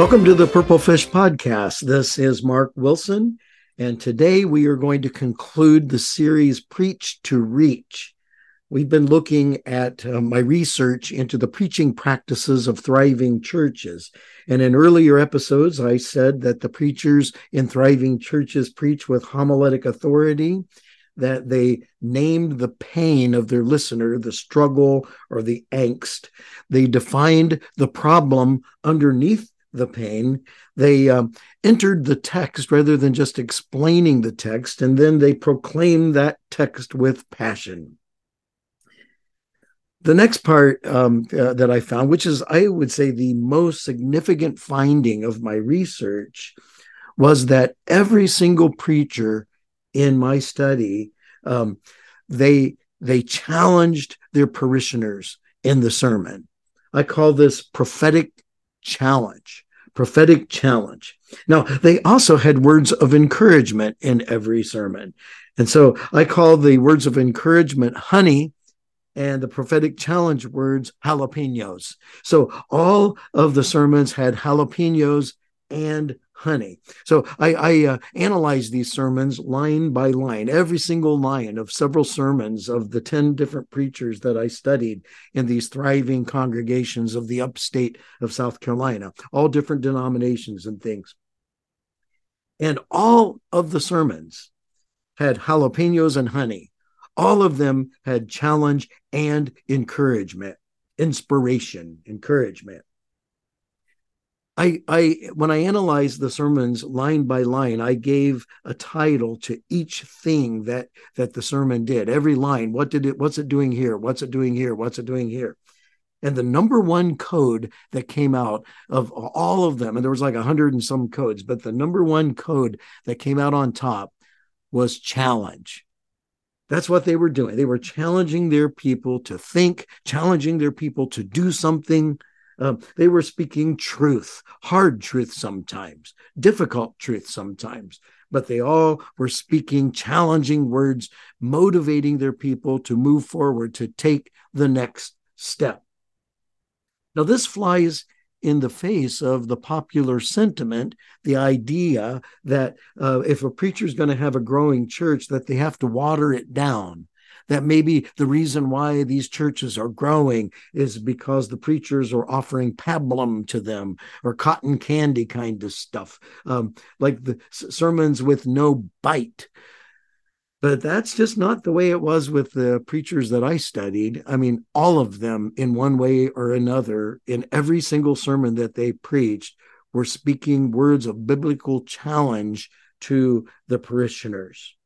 Welcome to the Purple Fish Podcast. This is Mark Wilson, and today we are going to conclude the series Preach to Reach. We've been looking at uh, my research into the preaching practices of thriving churches. And in earlier episodes, I said that the preachers in thriving churches preach with homiletic authority, that they named the pain of their listener, the struggle or the angst. They defined the problem underneath the pain. They um, entered the text rather than just explaining the text, and then they proclaimed that text with passion. The next part um, uh, that I found, which is, I would say, the most significant finding of my research, was that every single preacher in my study, um, they they challenged their parishioners in the sermon. I call this prophetic challenge, prophetic challenge. Now, they also had words of encouragement in every sermon. And so I call the words of encouragement honey and the prophetic challenge words jalapenos. So all of the sermons had jalapenos and honey. So I, I uh, analyzed these sermons line by line, every single line of several sermons of the 10 different preachers that I studied in these thriving congregations of the upstate of South Carolina, all different denominations and things. And all of the sermons had jalapenos and honey. All of them had challenge and encouragement, inspiration, encouragement. I, I when I analyzed the sermons line by line, I gave a title to each thing that that the sermon did. Every line, what did it? What's it doing here? What's it doing here? What's it doing here? And the number one code that came out of all of them, and there was like a hundred and some codes, but the number one code that came out on top was challenge. That's what they were doing. They were challenging their people to think, challenging their people to do something uh, they were speaking truth, hard truth sometimes, difficult truth sometimes, but they all were speaking challenging words, motivating their people to move forward, to take the next step. Now, this flies in the face of the popular sentiment, the idea that uh, if a preacher is going to have a growing church, that they have to water it down that maybe the reason why these churches are growing is because the preachers are offering pablum to them or cotton candy kind of stuff, um, like the sermons with no bite. But that's just not the way it was with the preachers that I studied. I mean, all of them, in one way or another, in every single sermon that they preached, were speaking words of biblical challenge to the parishioners.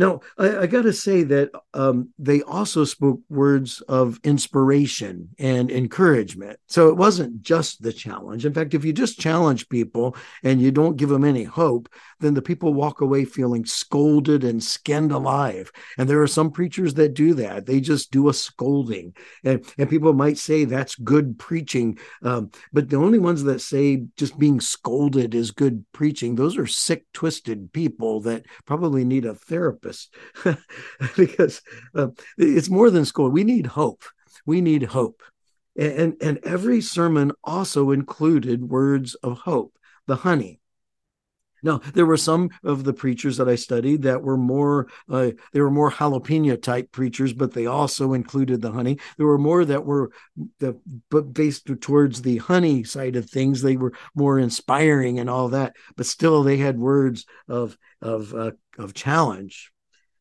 Now, I, I got to say that um, they also spoke words of inspiration and encouragement. So it wasn't just the challenge. In fact, if you just challenge people and you don't give them any hope, then the people walk away feeling scolded and skinned alive. And there are some preachers that do that. They just do a scolding. And, and people might say that's good preaching. Um, but the only ones that say just being scolded is good preaching, those are sick, twisted people that probably need a therapist because uh, it's more than school. We need hope. We need hope. And, and every sermon also included words of hope, the honey. Now, there were some of the preachers that I studied that were more, uh, they were more jalapeno type preachers, but they also included the honey. There were more that were the, but based towards the honey side of things. They were more inspiring and all that, but still they had words of, of, uh, of challenge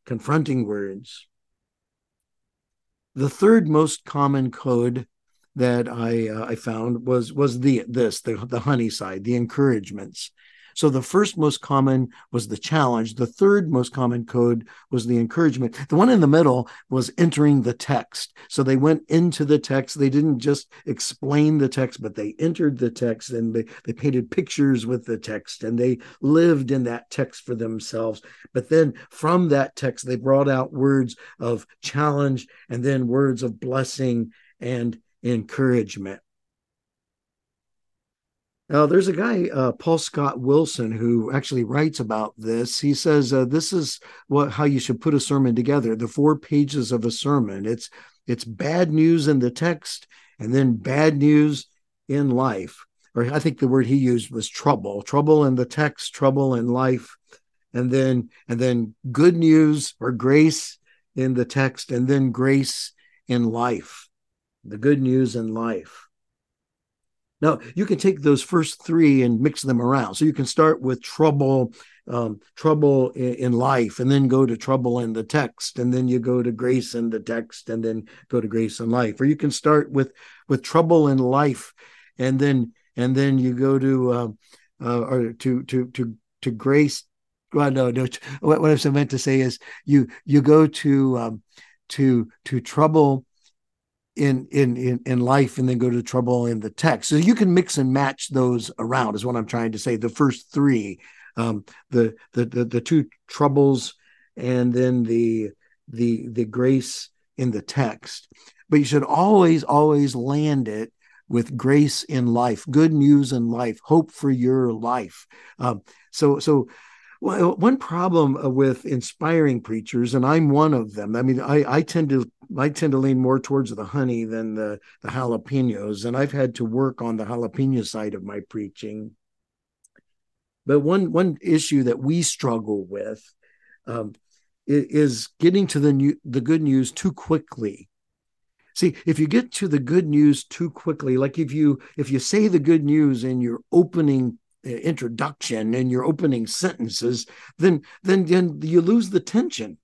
confronting words. The third most common code that I uh, I found was was the this the the honey side, the encouragements. So the first most common was the challenge. The third most common code was the encouragement. The one in the middle was entering the text. So they went into the text. They didn't just explain the text, but they entered the text and they, they painted pictures with the text and they lived in that text for themselves. But then from that text, they brought out words of challenge and then words of blessing and encouragement. Now, there's a guy, uh, Paul Scott Wilson, who actually writes about this. He says uh, this is what how you should put a sermon together. The four pages of a sermon. It's it's bad news in the text, and then bad news in life. or I think the word he used was trouble, trouble in the text, trouble in life, and then and then good news or grace in the text, and then grace in life, the good news in life. Now you can take those first three and mix them around. So you can start with trouble, um, trouble in, life, and then go to trouble in the text, and then you go to grace in the text, and then go to grace in life. Or you can start with with trouble in life, and then and then you go to uh, uh, or to to to to grace. Well, no, no. What, I meant to say is you you go to um, to to trouble in in in in life and then go to trouble in the text so you can mix and match those around is what i'm trying to say. The first three um the the the, the two troubles and then the the the grace in the text. But you should always always land it with grace in life good news in life hope for your life. Um, so so well, one problem uh, with inspiring preachers, and I'm one of them. I mean, I, I tend to I tend to lean more towards the honey than the the jalapenos, and I've had to work on the jalapeno side of my preaching. But one one issue that we struggle with um, is getting to the new the good news too quickly. See, if you get to the good news too quickly, like if you if you say the good news in your opening introduction and your opening sentences, then then then you lose the tension.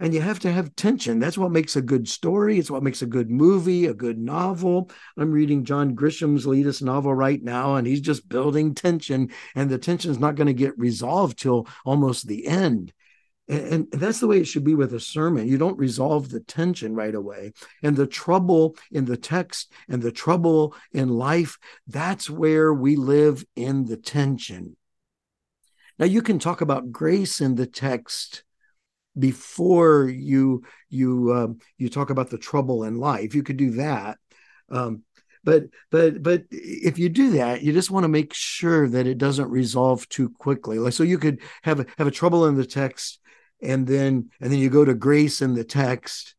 And you have to have tension. That's what makes a good story. It's what makes a good movie, a good novel. I'm reading John Grisham's latest novel right now, and he's just building tension, and the tension is not going to get resolved till almost the end. And, that's the way it should be with a sermon. You don't resolve the tension right away. And the trouble in the text and the trouble in life, that's where we live in the tension. Now, you can talk about grace in the text before you you um, you talk about the trouble in life. You could do that. Um, but but but if you do that you just want to make sure that it doesn't resolve too quickly like so you could have a, have a trouble in the text and then and then you go to grace in the text.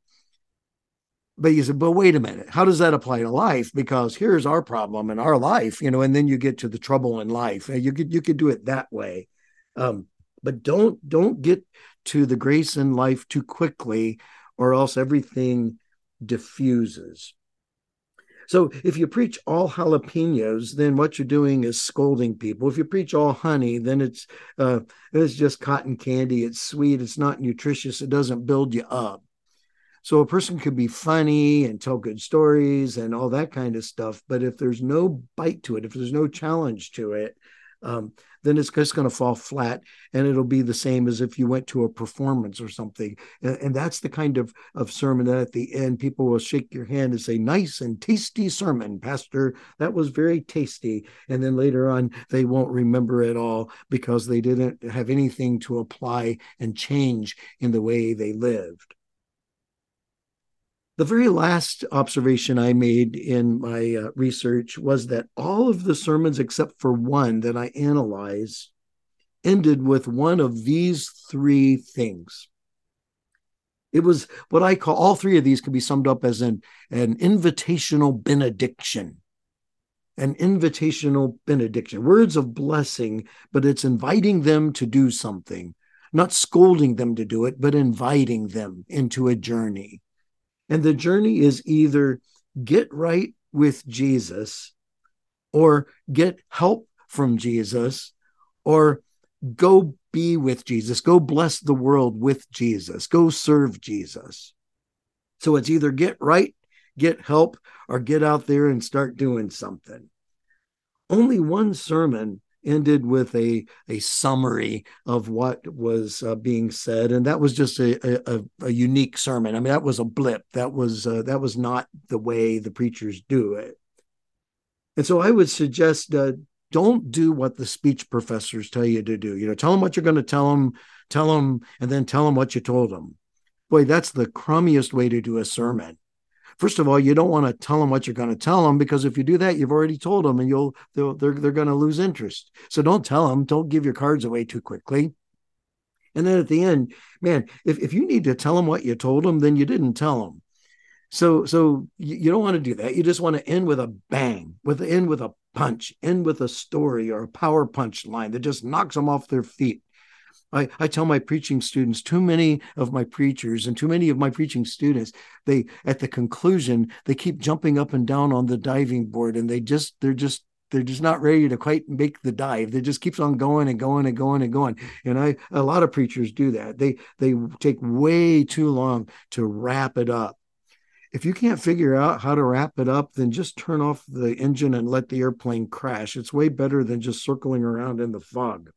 But you said but wait a minute. How does that apply to life? Because here's our problem in our life you know and then you get to the trouble in life. You could you could do it that way. Um, but don't don't get to the grace in life too quickly or else everything diffuses so if you preach all jalapenos, then what you're doing is scolding people. If you preach all honey, then it's uh, it's just cotton candy. It's sweet. It's not nutritious. It doesn't build you up. So a person could be funny and tell good stories and all that kind of stuff, but if there's no bite to it, if there's no challenge to it, um, then it's just going to fall flat and it'll be the same as if you went to a performance or something. And, and, that's the kind of, of sermon that at the end people will shake your hand and say, Nice and tasty sermon, Pastor. That was very tasty. And then later on, they won't remember it all because they didn't have anything to apply and change in the way they lived. The very last observation I made in my uh, research was that all of the sermons, except for one that I analyzed, ended with one of these three things. It was what I call all three of these can be summed up as an, an invitational benediction. An invitational benediction, words of blessing, but it's inviting them to do something, not scolding them to do it, but inviting them into a journey. And the journey is either get right with Jesus or get help from Jesus or go be with Jesus, go bless the world with Jesus, go serve Jesus. So it's either get right, get help, or get out there and start doing something. Only one sermon ended with a a summary of what was uh, being said, and that was just a, a, a unique sermon. I mean, that was a blip. That was uh, that was not the way the preachers do it. And so, I would suggest uh, don't do what the speech professors tell you to do. You know, tell them what you're going to tell them, tell them, and then tell them what you told them. Boy, that's the crummiest way to do a sermon first of all, you don't want to tell them what you're going to tell them because if you do that, you've already told them, and you'll they're they're going to lose interest. So don't tell them. Don't give your cards away too quickly. And then at the end, man, if, if you need to tell them what you told them, then you didn't tell them. So so you, you don't want to do that. You just want to end with a bang, with end with a punch, end with a story or a power punch line that just knocks them off their feet. I, I tell my preaching students, too many of my preachers and too many of my preaching students, they at the conclusion, they keep jumping up and down on the diving board and they just they're just they're just not ready to quite make the dive. They just keeps on going and going and going and going. And I a lot of preachers do that. They they take way too long to wrap it up. If you can't figure out how to wrap it up, then just turn off the engine and let the airplane crash. It's way better than just circling around in the fog.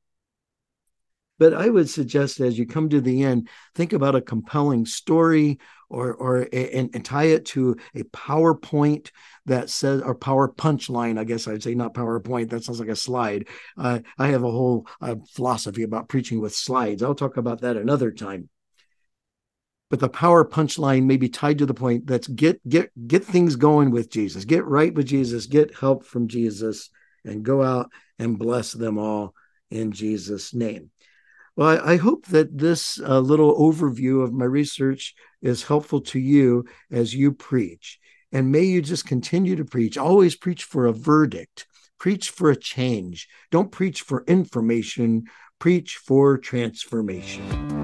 But I would suggest as you come to the end, think about a compelling story or or and, and tie it to a PowerPoint that says or power punchline. I guess I'd say not PowerPoint. That sounds like a slide. Uh, I have a whole uh, philosophy about preaching with slides. I'll talk about that another time. But the power punchline may be tied to the point that's get get get things going with Jesus, get right with Jesus, get help from Jesus, and go out and bless them all in Jesus' name. Well, I, hope that this uh, little overview of my research is helpful to you as you preach. And may you just continue to preach. Always preach for a verdict, preach for a change. Don't preach for information, preach for transformation.